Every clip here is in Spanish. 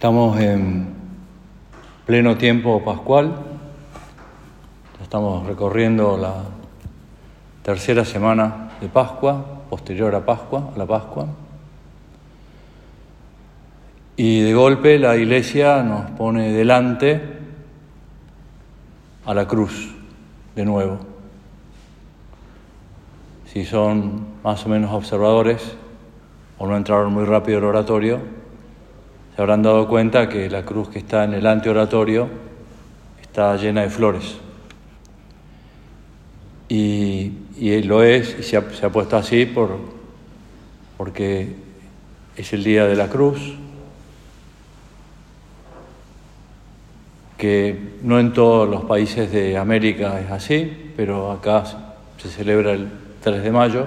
Estamos en pleno tiempo pascual, estamos recorriendo la tercera semana de Pascua, posterior a Pascua, a la Pascua. Y de golpe la iglesia nos pone delante a la cruz de nuevo. Si son más o menos observadores o no entraron muy rápido al oratorio, se habrán dado cuenta que la cruz que está en el anteoratorio está llena de flores. Y, lo es, y se ha, puesto así por, porque es el día de la cruz, que no en todos los países de América es así, pero acá se celebra el 3 de mayo.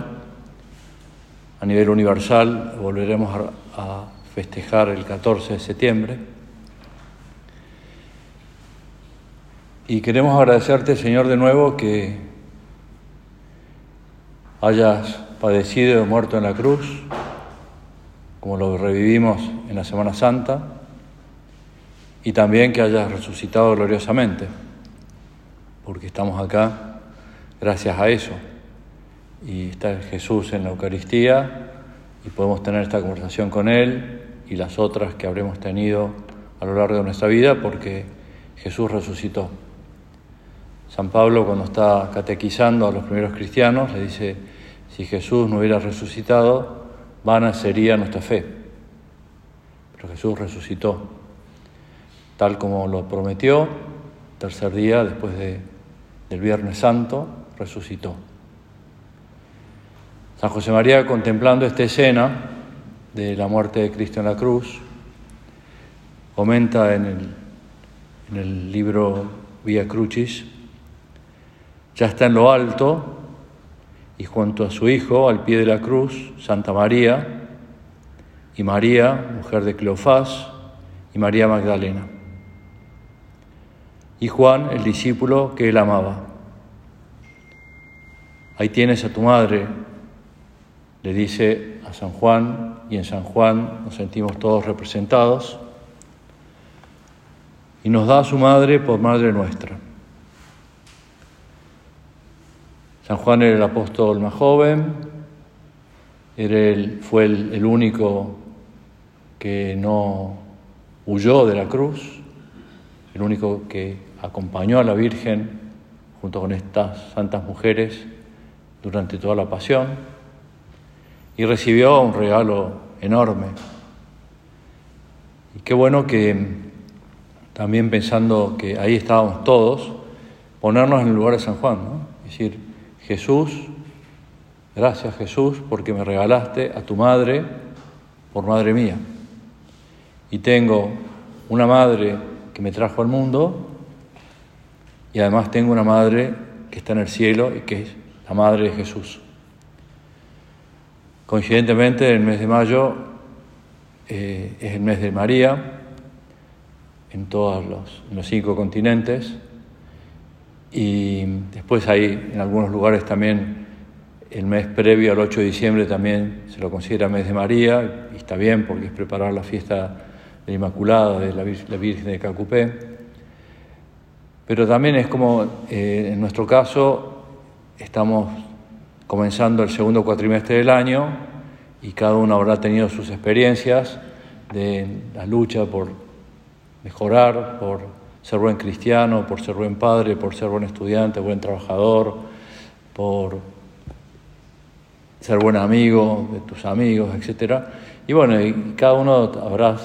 A nivel universal volveremos a festejar el 14 de septiembre. Y queremos agradecerte, Señor, de nuevo que hayas padecido y muerto en la cruz, como lo revivimos en la Semana Santa, y también que hayas resucitado gloriosamente, porque estamos acá gracias a eso. Y está Jesús en la Eucaristía y podemos tener esta conversación con Él y las otras que habremos tenido a lo largo de nuestra vida porque Jesús resucitó. San Pablo cuando está catequizando a los primeros cristianos le dice, si Jesús no hubiera resucitado, vana sería nuestra fe. Pero Jesús resucitó, tal como lo prometió, tercer día después de, del Viernes Santo, resucitó. San José María, contemplando esta escena, de la muerte de Cristo en la cruz. Comenta en el, en el libro Vía Crucis, ya está en lo alto y junto a su Hijo, al pie de la cruz, Santa María y María, mujer de Cleofás, y María Magdalena. Y Juan, el discípulo que él amaba. Ahí tienes a tu madre, le dice San Juan, y en San Juan nos sentimos todos representados, y nos da a su madre por madre nuestra. San Juan era el apóstol más joven, fue el, el único que no huyó de la cruz, el único que acompañó a la Virgen junto con estas santas mujeres durante toda la pasión y recibió un regalo enorme. Y qué bueno que también pensando que ahí estábamos todos, ponernos en el lugar de San Juan, ¿no? Es decir, Jesús, gracias Jesús porque me regalaste a tu madre por madre mía. Y tengo una madre que me trajo al mundo y además tengo una madre que está en el cielo y que es la madre de Jesús. Coincidentemente, el mes de mayo eh, es el mes de María en todos los, cinco continentes y después hay en algunos lugares también el mes previo al 8 de diciembre también se lo considera mes de María y está bien porque es preparar la fiesta de la Inmaculada de la, Virgen de Cacupé. Pero también es como eh, en nuestro caso estamos comenzando el segundo cuatrimestre del año y cada uno habrá tenido sus experiencias de la lucha por mejorar, por ser buen cristiano, por ser buen padre, por ser buen estudiante, buen trabajador, por ser buen amigo de tus amigos, etc. Y bueno, y cada uno habrá,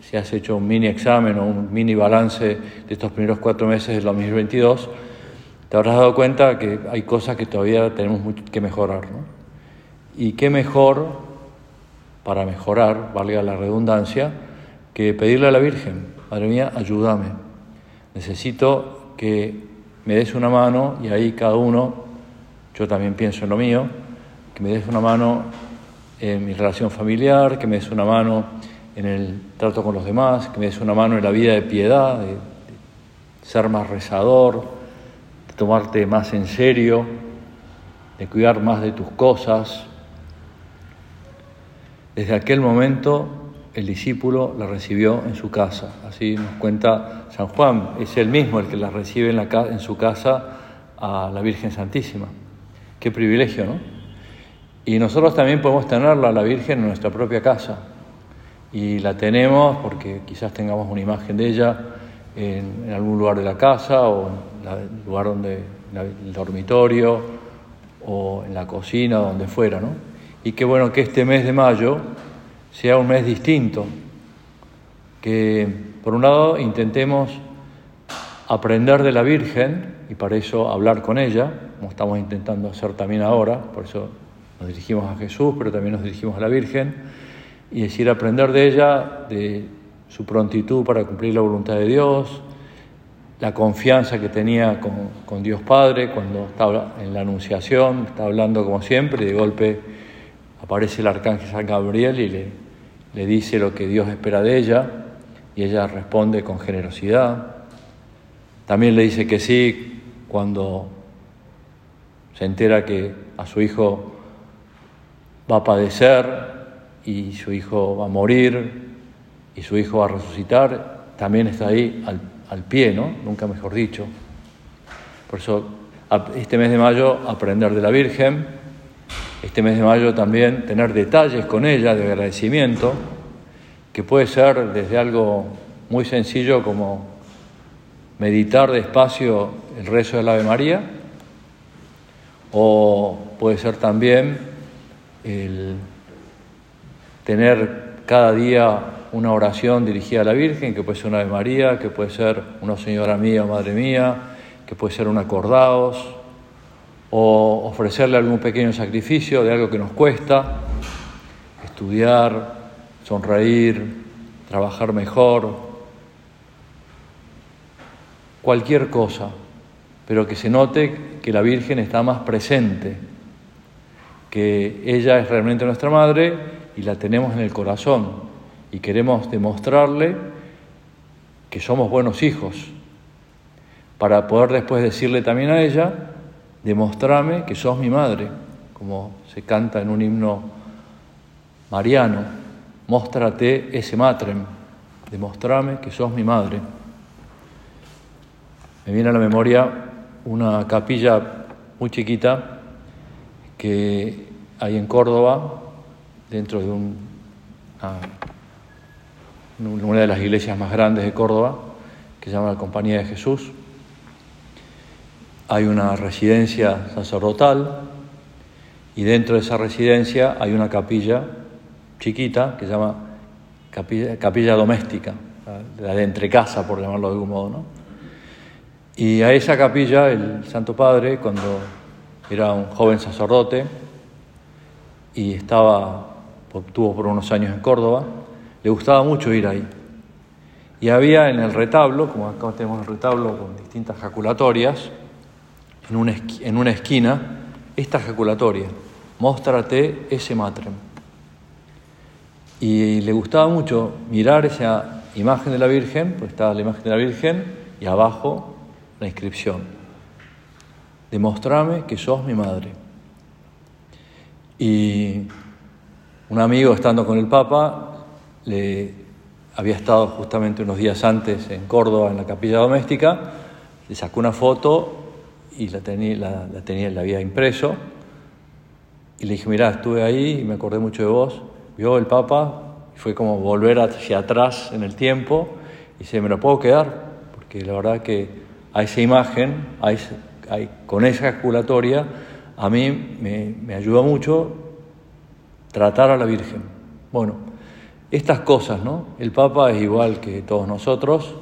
si has hecho un mini examen o un mini balance de estos primeros cuatro meses del 2022, te habrás dado cuenta que hay cosas que todavía tenemos que mejorar. ¿no? Y qué mejor para mejorar, valga la redundancia, que pedirle a la Virgen, Madre mía, ayúdame. Necesito que me des una mano y ahí cada uno, yo también pienso en lo mío, que me des una mano en mi relación familiar, que me des una mano en el trato con los demás, que me des una mano en la vida de piedad, de ser más rezador, tomarte más en serio, de cuidar más de tus cosas. Desde aquel momento el discípulo la recibió en su casa. Así nos cuenta San Juan, es él mismo el que la recibe en, en su casa a la Virgen Santísima. Qué privilegio, ¿no? Y nosotros también podemos tenerla, la Virgen, en nuestra propia casa. Y la tenemos porque quizás tengamos una imagen de ella en, algún lugar de la casa o en el lugar donde, el dormitorio o en la cocina, donde fuera, ¿no? Y qué bueno que este mes de mayo sea un mes distinto, que por un lado intentemos aprender de la Virgen y para eso hablar con ella, como estamos intentando hacer también ahora, por eso nos dirigimos a Jesús, pero también nos dirigimos a la Virgen, y decir aprender de ella, de su prontitud para cumplir la voluntad de Dios, la confianza que tenía con, Dios Padre cuando estaba en la Anunciación, está hablando como siempre, y de golpe aparece el arcángel San Gabriel y le, le dice lo que Dios espera de ella, y ella responde con generosidad. También le dice que sí cuando se entera que a su hijo va a padecer y su hijo va a morir y su hijo va a resucitar, también está ahí al, pie, ¿no? Nunca mejor dicho. Por eso, este mes de mayo, aprender de la Virgen, este mes de mayo también tener detalles con ella de agradecimiento, que puede ser desde algo muy sencillo como meditar despacio el rezo del Ave María, o puede ser también el tener cada día una oración dirigida a la Virgen, que puede ser una Ave María, que puede ser una Señora mía, Madre mía, que puede ser un acordaos, o ofrecerle algún pequeño sacrificio de algo que nos cuesta, estudiar, sonreír, trabajar mejor, cualquier cosa, pero que se note que la Virgen está más presente, que ella es realmente nuestra madre y la tenemos en el corazón y queremos demostrarle que somos buenos hijos, para poder después decirle también a ella, demostrame que sos mi madre, como se canta en un himno mariano, mostrate ese matrem, demostrame que sos mi madre. Me viene a la memoria una capilla muy chiquita que hay en Córdoba, dentro de un, de las iglesias más grandes de Córdoba, que se llama la Compañía de Jesús. Hay una residencia sacerdotal y dentro de esa residencia hay una capilla chiquita que se llama capilla, doméstica, la de entrecasa, por llamarlo de algún modo. ¿no? Y a esa capilla el Santo Padre, cuando era un joven sacerdote y estaba, obtuvo por unos años en Córdoba, le gustaba mucho ir ahí. Y había en el retablo, como acá tenemos el retablo con distintas jaculatorias, en una, en una esquina, esta jaculatoria, Móstrate ese matrem. Y le gustaba mucho mirar esa imagen de la Virgen, pues estaba la imagen de la Virgen y abajo la inscripción. Demostrame que sos mi madre. Y un amigo estando con el Papa le había estado justamente unos días antes en Córdoba, en la capilla doméstica, le sacó una foto y la tenía, la, tenía, la había impreso, y le dije, mira, estuve ahí y me acordé mucho de vos, vio el Papa, y fue como volver hacia atrás en el tiempo, y dice, me lo puedo quedar, porque la verdad que a esa imagen, con esa calculatoria, a mí me, me mucho tratar a la Virgen. Bueno, estas cosas, ¿no? El Papa es igual que todos nosotros,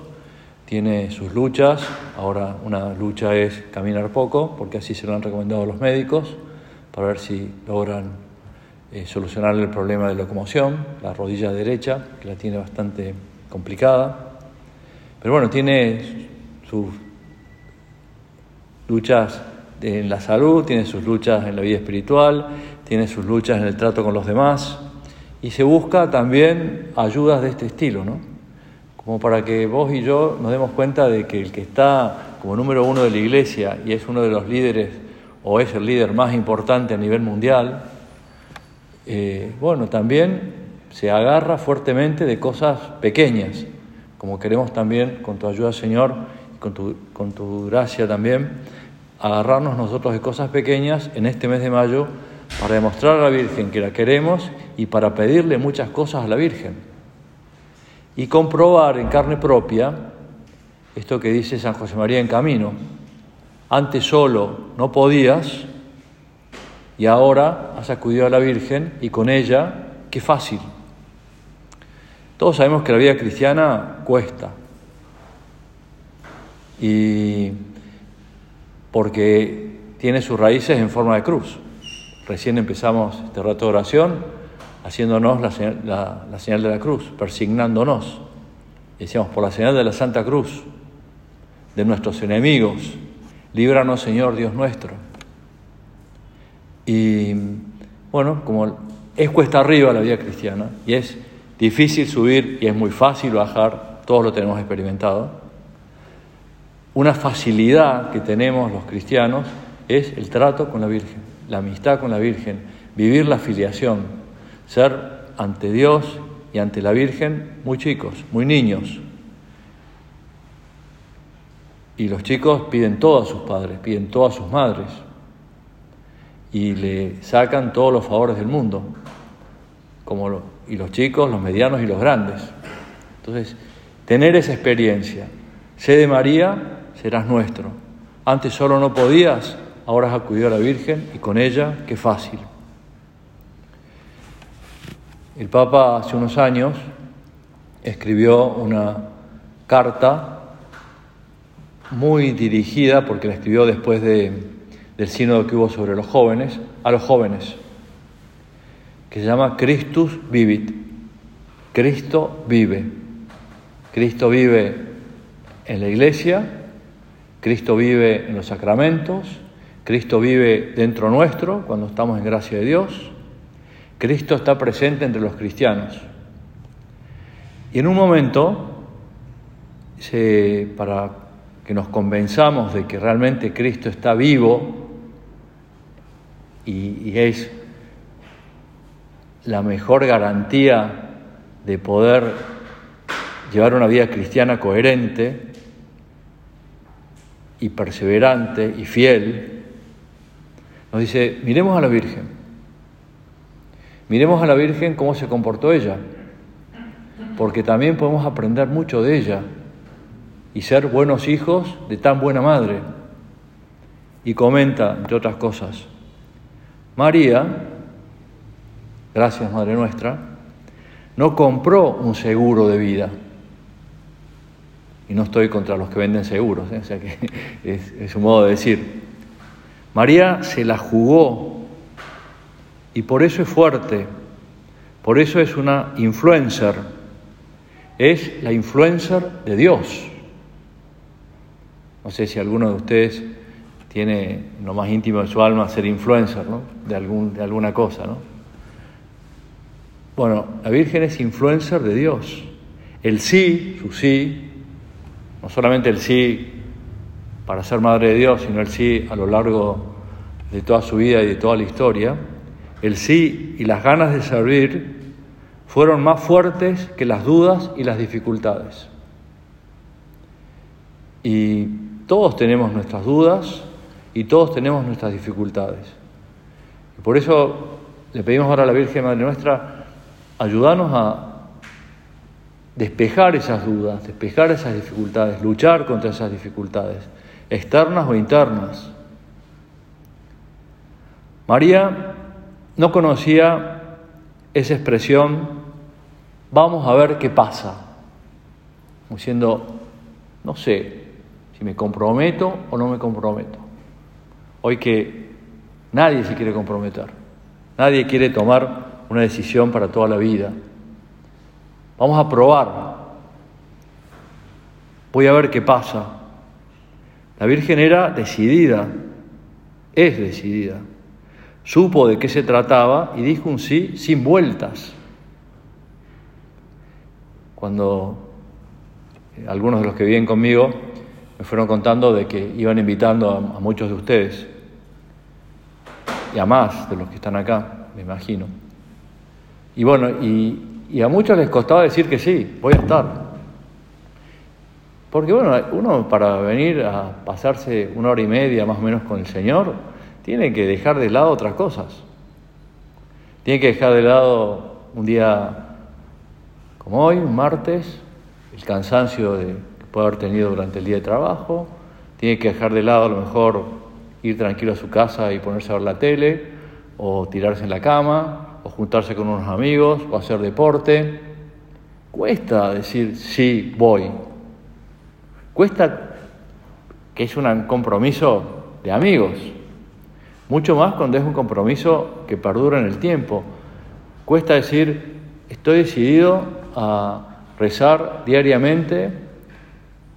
tiene sus luchas, ahora una lucha es caminar poco, porque así se lo han recomendado los médicos, para ver si logran eh, solucionar el problema de locomoción, la rodilla derecha, que la tiene bastante complicada. Pero bueno, tiene sus luchas en la salud, tiene sus luchas en la vida espiritual, tiene sus luchas en el trato con los demás. Y se busca también ayudas de este estilo, ¿no? Como para que vos y yo nos demos cuenta de que el que está como número uno de la iglesia y es uno de los líderes, o es el líder más importante a nivel mundial, eh, bueno, también se agarra fuertemente de cosas pequeñas, como queremos también, con tu ayuda, Señor, y con tu, con tu gracia también, agarrarnos nosotros de cosas pequeñas en este mes de mayo para demostrar a la Virgen que la queremos y para pedirle muchas cosas a la Virgen. Y comprobar en carne propia esto que dice San José María en camino. Antes solo no podías y ahora has acudido a la Virgen y con ella, qué fácil. Todos sabemos que la vida cristiana cuesta. Y porque tiene sus raíces en forma de cruz. Recién empezamos este rato de oración haciéndonos la señal, de la cruz, persignándonos. Decíamos, por la señal de la Santa Cruz, de nuestros enemigos, líbranos Señor Dios nuestro. Y bueno, como es cuesta arriba la vida cristiana y es difícil subir y es muy fácil bajar, todos lo tenemos experimentado, una facilidad que tenemos los cristianos es el trato con la Virgen la amistad con la Virgen, vivir la filiación, ser ante Dios y ante la Virgen muy chicos, muy niños. Y los chicos piden todo a sus padres, piden todo a sus madres y le sacan todos los favores del mundo, como y los chicos, los medianos y los grandes. Entonces, tener esa experiencia, sé de María, serás nuestro. Antes solo no podías, ahora has acudido a la Virgen y con ella, qué fácil. El Papa hace unos años escribió una carta muy dirigida, porque la escribió después de, del sínodo que hubo sobre los jóvenes, a los jóvenes, que se llama Christus Vivit. Cristo vive. Cristo vive en la iglesia, Cristo vive en los sacramentos, Cristo vive dentro nuestro cuando estamos en gracia de Dios. Cristo está presente entre los cristianos. Y en un momento, para que nos convenzamos de que realmente Cristo está vivo y, es la mejor garantía de poder llevar una vida cristiana coherente y perseverante y fiel, nos dice, miremos a la Virgen. Miremos a la Virgen cómo se comportó ella, porque también podemos aprender mucho de ella y ser buenos hijos de tan buena madre. Y comenta, entre otras cosas, María, gracias Madre nuestra, no compró un seguro de vida. Y no estoy contra los que venden seguros, ¿eh? o sea que es, es un modo de decir. María se la jugó y por eso es fuerte, por eso es una influencer, es la influencer de Dios. No sé si alguno de ustedes tiene lo más íntimo de su alma ser influencer ¿no? de, algún, de alguna cosa. ¿no? Bueno, la Virgen es influencer de Dios. El sí, su sí, no solamente el sí para ser madre de Dios, sino el sí a lo largo de toda su vida y de toda la historia, el sí y las ganas de servir fueron más fuertes que las dudas y las dificultades. Y todos tenemos nuestras dudas y todos tenemos nuestras dificultades. Y por eso le pedimos ahora a la Virgen Madre Nuestra, ayudarnos a despejar esas dudas, despejar esas dificultades, luchar contra esas dificultades externas o internas. María no conocía esa expresión, vamos a ver qué pasa, diciendo, no sé si me comprometo o no me comprometo. Hoy que nadie se quiere comprometer, nadie quiere tomar una decisión para toda la vida. Vamos a probar, voy a ver qué pasa. La Virgen era decidida, es decidida. Supo de qué se trataba y dijo un sí sin vueltas. Cuando eh, algunos de los que viven conmigo me fueron contando de que iban invitando a, muchos de ustedes y a más de los que están acá, me imagino. Y bueno, y, Y a muchos les costaba decir que sí, voy a estar. Porque bueno, uno para venir a pasarse una hora y media más o menos con el Señor, tiene que dejar de lado otras cosas. Tiene que dejar de lado un día como hoy, un martes, el cansancio de, que puede haber tenido durante el día de trabajo. Tiene que dejar de lado a lo mejor ir tranquilo a su casa y ponerse a ver la tele, o tirarse en la cama, o juntarse con unos amigos, o hacer deporte. Cuesta decir sí, voy. Cuesta que es un compromiso de amigos, mucho más cuando es un compromiso que perdura en el tiempo. Cuesta decir, estoy decidido a rezar diariamente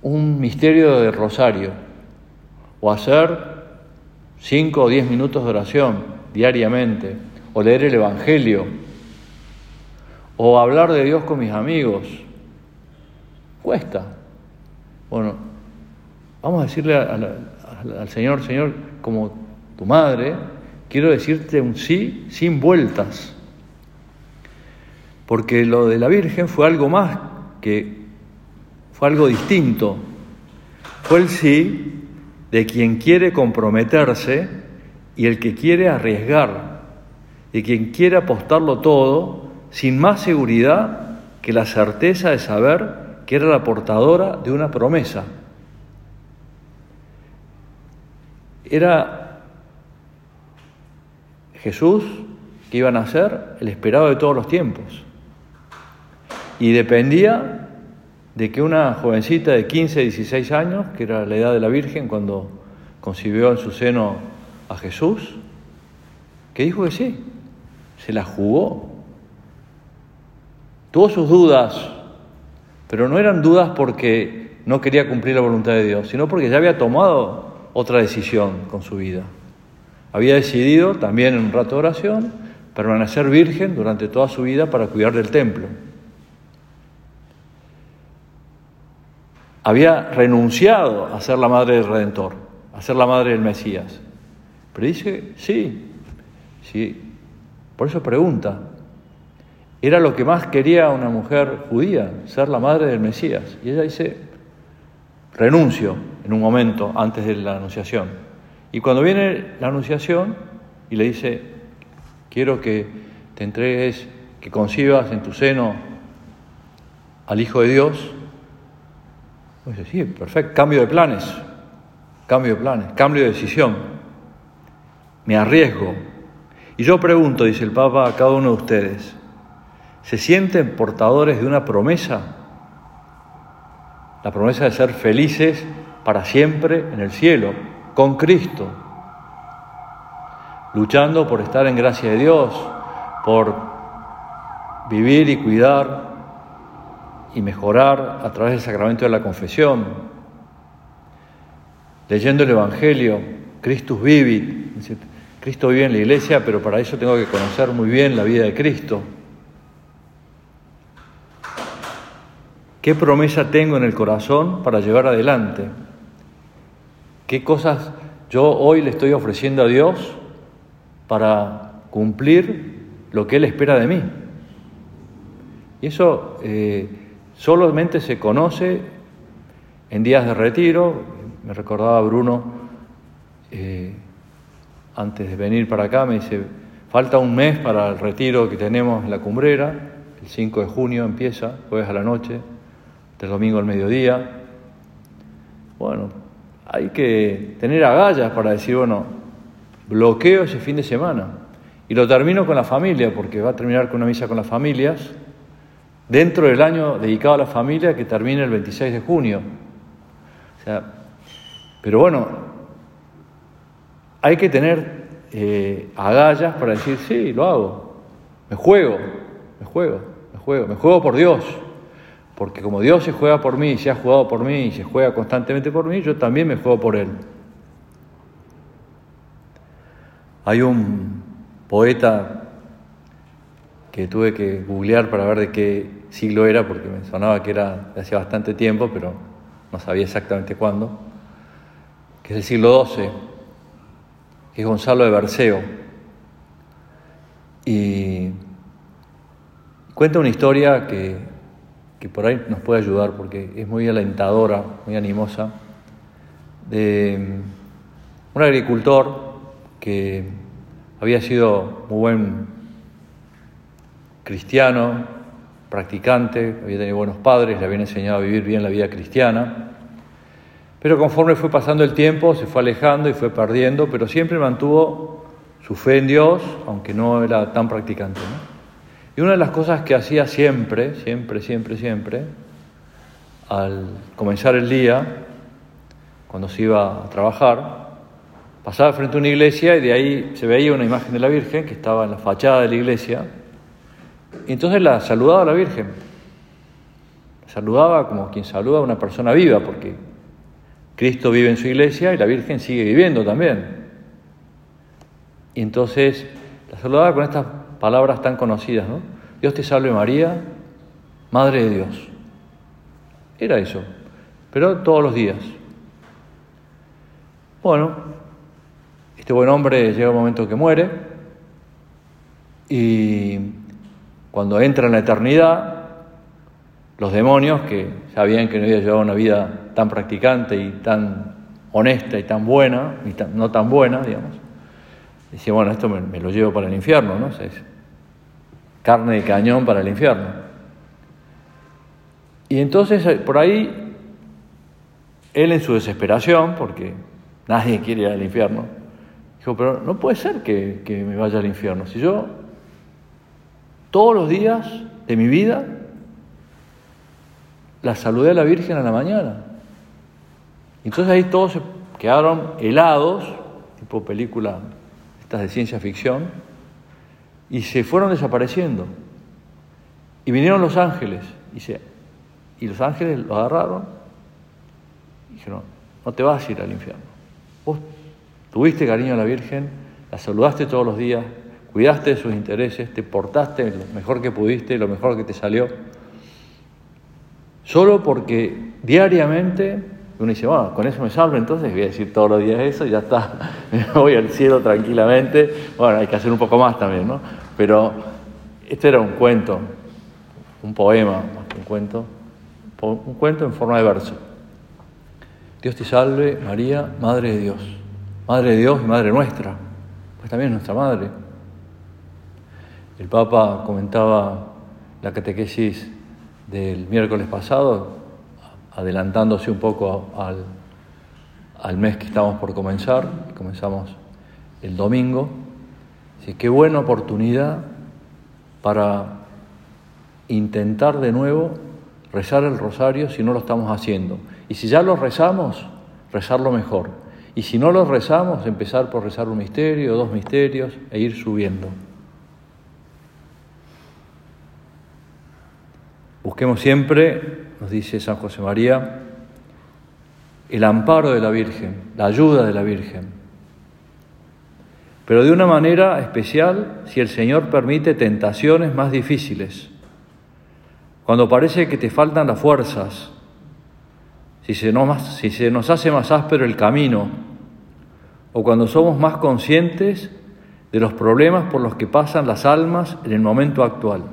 un misterio de rosario o hacer cinco o diez minutos de oración diariamente o leer el Evangelio o hablar de Dios con mis amigos. Cuesta. Bueno, vamos a decirle al Señor, Señor, como tu madre, quiero decirte un sí sin vueltas. Porque lo de la Virgen fue algo más que fue algo distinto. Fue el sí de quien quiere comprometerse y el que quiere arriesgar, de quien quiere apostarlo todo sin más seguridad que la certeza de saber que era la portadora de una promesa. Era Jesús, que iban a ser el esperado de todos los tiempos. Y dependía de que una jovencita de 15, 16 años, que era la edad de la Virgen cuando concibió en su seno a Jesús, que dijo que sí, se la jugó. Tuvo sus dudas, pero no eran dudas porque no quería cumplir la voluntad de Dios, sino porque ya había tomado otra decisión con su vida. Había decidido, también en un rato de oración, permanecer virgen durante toda su vida para cuidar del templo. Había renunciado a ser la madre del Redentor, a ser la madre del Mesías. Pero dice, sí, sí. Por eso pregunta, era lo que más quería una mujer judía, ser la madre del Mesías. Y ella dice, renuncio en un momento antes de la anunciación. Y cuando viene la anunciación y le dice, quiero que te entregues, que concibas en tu seno al Hijo de Dios, pues sí, perfecto, cambio de planes, cambio de planes, cambio de decisión, me arriesgo. Y yo pregunto, dice el Papa, a cada uno de ustedes, ¿se sienten portadores de una promesa? La promesa de ser felices para siempre en el cielo con Cristo, luchando por estar en gracia de Dios, por vivir y cuidar y mejorar a través del sacramento de la confesión, leyendo el Evangelio, Christus vivit, Cristo vive en la iglesia, pero para eso tengo que conocer muy bien la vida de Cristo. ¿Qué promesa tengo en el corazón para llevar adelante? ¿Qué cosas yo hoy le estoy ofreciendo a Dios para cumplir lo que Él espera de mí? Y eso eh, solamente se conoce en días de retiro. Me recordaba Bruno, eh, antes de venir para acá, me dice, falta un mes para el retiro que tenemos en la cumbrera, el 5 de junio empieza, jueves a la noche, del domingo al mediodía. Bueno, hay que tener agallas para decir, bueno, bloqueo ese fin de semana. Y lo termino con la familia, porque va a terminar con una misa con las familias, dentro del año dedicado a la familia que termina el 26 de junio. O sea, pero bueno, hay que tener eh, agallas para decir, sí, lo hago, me juego, me juego, me juego, me juego por Dios. Porque como Dios se juega por mí, se ha jugado por mí y se juega constantemente por mí, yo también me juego por Él. Hay un poeta que tuve que googlear para ver de qué siglo era, porque me sonaba que era de hace bastante tiempo, pero no sabía exactamente cuándo, que es el siglo XII, que es Gonzalo de Berceo. Y cuenta una historia que, que por ahí nos puede ayudar porque es muy alentadora, muy animosa, de un agricultor que había sido muy buen cristiano, practicante, había tenido buenos padres, le habían enseñado a vivir bien la vida cristiana, pero conforme fue pasando el tiempo se fue alejando y fue perdiendo, pero siempre mantuvo su fe en Dios, aunque no era tan practicante. Y una de las cosas que hacía siempre, siempre, siempre, siempre, al comenzar el día, cuando se iba a trabajar, pasaba frente a una iglesia y de ahí se veía una imagen de la Virgen que estaba en la fachada de la iglesia. Y entonces la saludaba a la Virgen. saludaba como quien saluda a una persona viva, porque Cristo vive en su iglesia y la Virgen sigue viviendo también. Y entonces la saludaba con estas palabras tan conocidas, ¿no? Dios te salve María, Madre de Dios. Era eso, pero todos los días. Bueno, este buen hombre llega un momento que muere y cuando entra en la eternidad, los demonios que sabían que no había llevado una vida tan practicante y tan honesta y tan buena, y no tan buena, digamos, decía, bueno, esto me, lo llevo para el infierno, ¿no? Carne de cañón para el infierno. Y entonces eh, por ahí, él en su desesperación, porque nadie quiere ir al infierno, dijo, pero no puede ser que, me vaya al infierno. Si yo todos los días de mi vida la saludé a la Virgen a la mañana. Entonces ahí todos se quedaron helados, tipo película, estas de ciencia ficción, y se fueron desapareciendo. Y vinieron los ángeles, y, y los ángeles lo agarraron y dijeron, no te vas a ir al infierno. Vos tuviste cariño a la Virgen, la saludaste todos los días, cuidaste de sus intereses, te portaste lo mejor que pudiste, lo mejor que te salió. Solo porque diariamente uno dice, bueno, con eso me salvo, entonces voy a decir todos los días eso y ya está, me voy al cielo tranquilamente. Bueno, hay que hacer un poco más también, ¿no? Pero este era un cuento, un poema más que un cuento, un cuento en forma de verso. Dios te salve, María, Madre de Dios. Madre de Dios y Madre nuestra, pues también es nuestra Madre. El Papa comentaba la catequesis del miércoles pasado, adelantándose un poco al, mes que estamos por comenzar, comenzamos el domingo. Así, qué buena oportunidad para intentar de nuevo rezar el rosario si no lo estamos haciendo. Y si ya lo rezamos, rezarlo mejor. Y si no lo rezamos, empezar por rezar un misterio, dos misterios e ir subiendo. Busquemos siempre nos dice San José María, el amparo de la Virgen, la ayuda de la Virgen. Pero de una manera especial si el Señor permite tentaciones más difíciles, cuando parece que te faltan las fuerzas, si se, nos, si se nos hace más áspero el camino, o cuando somos más conscientes de los problemas por los que pasan las almas en el momento actual.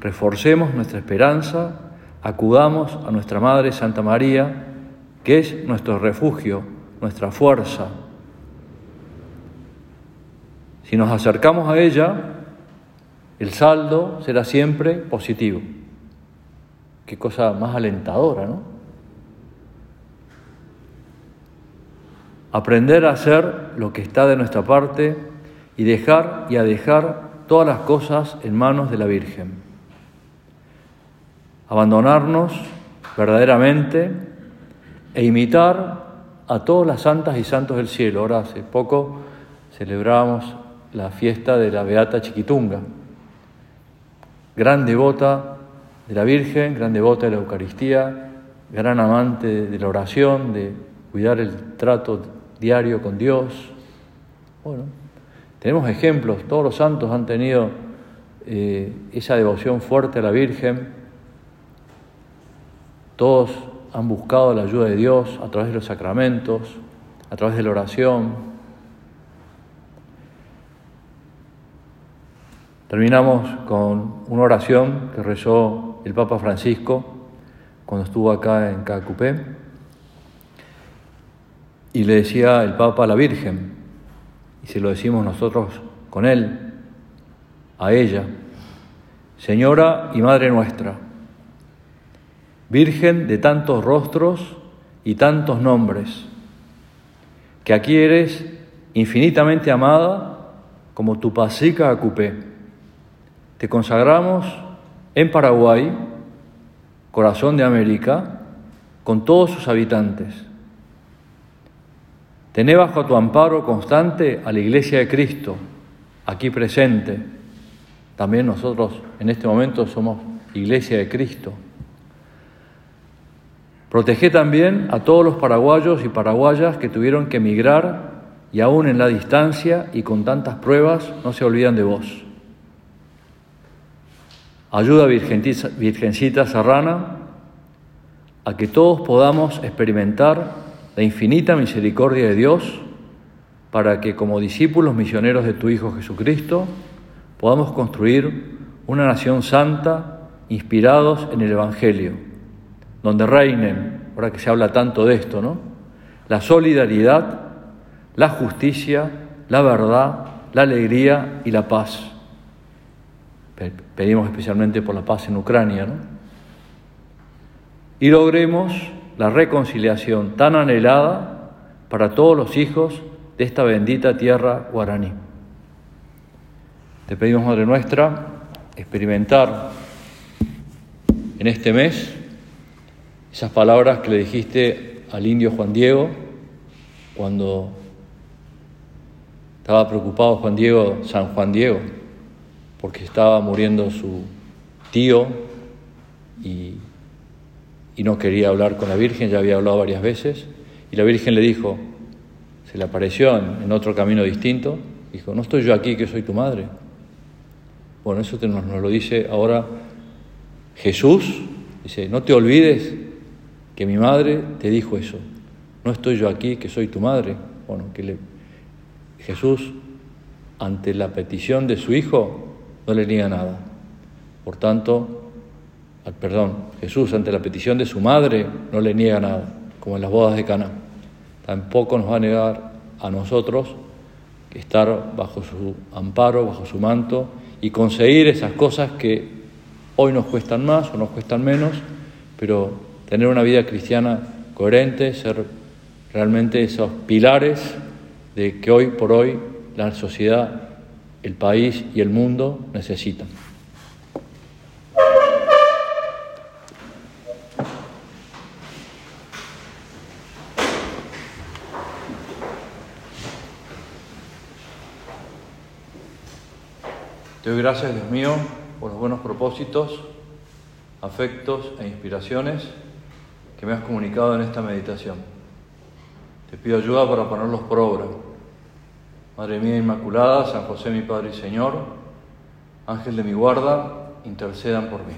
Reforcemos nuestra esperanza acudamos a nuestra Madre Santa María, que es nuestro refugio, nuestra fuerza. Si nos acercamos a ella, el saldo será siempre positivo. Qué cosa más alentadora, ¿no? Aprender a hacer lo que está de nuestra parte y dejar y a dejar todas las cosas en manos de la Virgen abandonarnos verdaderamente e imitar a todas las santas y santos del cielo. Ahora hace poco celebramos la fiesta de la Beata Chiquitunga, gran devota de la Virgen, gran devota de la Eucaristía, gran amante de la oración, de cuidar el trato diario con Dios. Bueno, tenemos ejemplos, todos los santos han tenido eh, esa devoción fuerte a la Virgen todos han buscado la ayuda de Dios a través de los sacramentos, a través de la oración. Terminamos con una oración que rezó el Papa Francisco cuando estuvo acá en Cacupé y le decía el Papa a la Virgen, y se lo decimos nosotros con él, a ella, Señora y Madre nuestra, Virgen de tantos rostros y tantos nombres, que aquí eres infinitamente amada como tu pasica Acupé. Te consagramos en Paraguay, corazón de América, con todos sus habitantes. Tené bajo tu amparo constante a la Iglesia de Cristo, aquí presente también nosotros en este momento somos Iglesia de Cristo. Protege también a todos los paraguayos y paraguayas que tuvieron que emigrar y aún en la distancia y con tantas pruebas no se olvidan de vos. Ayuda Virgencita, Serrana a que todos podamos experimentar la infinita misericordia de Dios para que como discípulos misioneros de tu Hijo Jesucristo podamos construir una nación santa inspirados en el Evangelio, donde reinen, ahora que se habla tanto de esto, ¿no? La solidaridad, la justicia, la verdad, la alegría y la paz. Pedimos especialmente por la paz en Ucrania, ¿no? Y logremos la reconciliación tan anhelada para todos los hijos de esta bendita tierra guaraní. Te pedimos, Madre nuestra, experimentar en este mes esas palabras que le dijiste al indio Juan Diego cuando estaba preocupado Juan Diego, San Juan Diego, porque estaba muriendo su tío y, no quería hablar con la Virgen, ya había hablado varias veces, y la Virgen le dijo, se le apareció en otro camino distinto, dijo, no estoy yo aquí que soy tu madre. Bueno, eso nos, lo dice ahora Jesús. Dice, no te olvides que mi madre te dijo eso. No estoy yo aquí, que soy tu madre. Bueno, que le... Jesús, ante la petición de su hijo, no le niega nada. Por tanto, perdón, Jesús ante la petición de su madre no le niega nada, como en las bodas de Cana. Tampoco nos va a negar a nosotros estar bajo su amparo, bajo su manto y conseguir esas cosas que hoy nos cuestan más o nos cuestan menos, pero tener una vida cristiana coherente, ser realmente esos pilares de que hoy por hoy la sociedad, el país y el mundo necesitan. Te doy gracias, Dios mío, por los buenos propósitos, afectos e inspiraciones que me has comunicado en esta meditación. Te pido ayuda para ponerlos por obra. Madre mía Inmaculada, San José mi Padre y Señor, Ángel de mi guarda, intercedan por mí.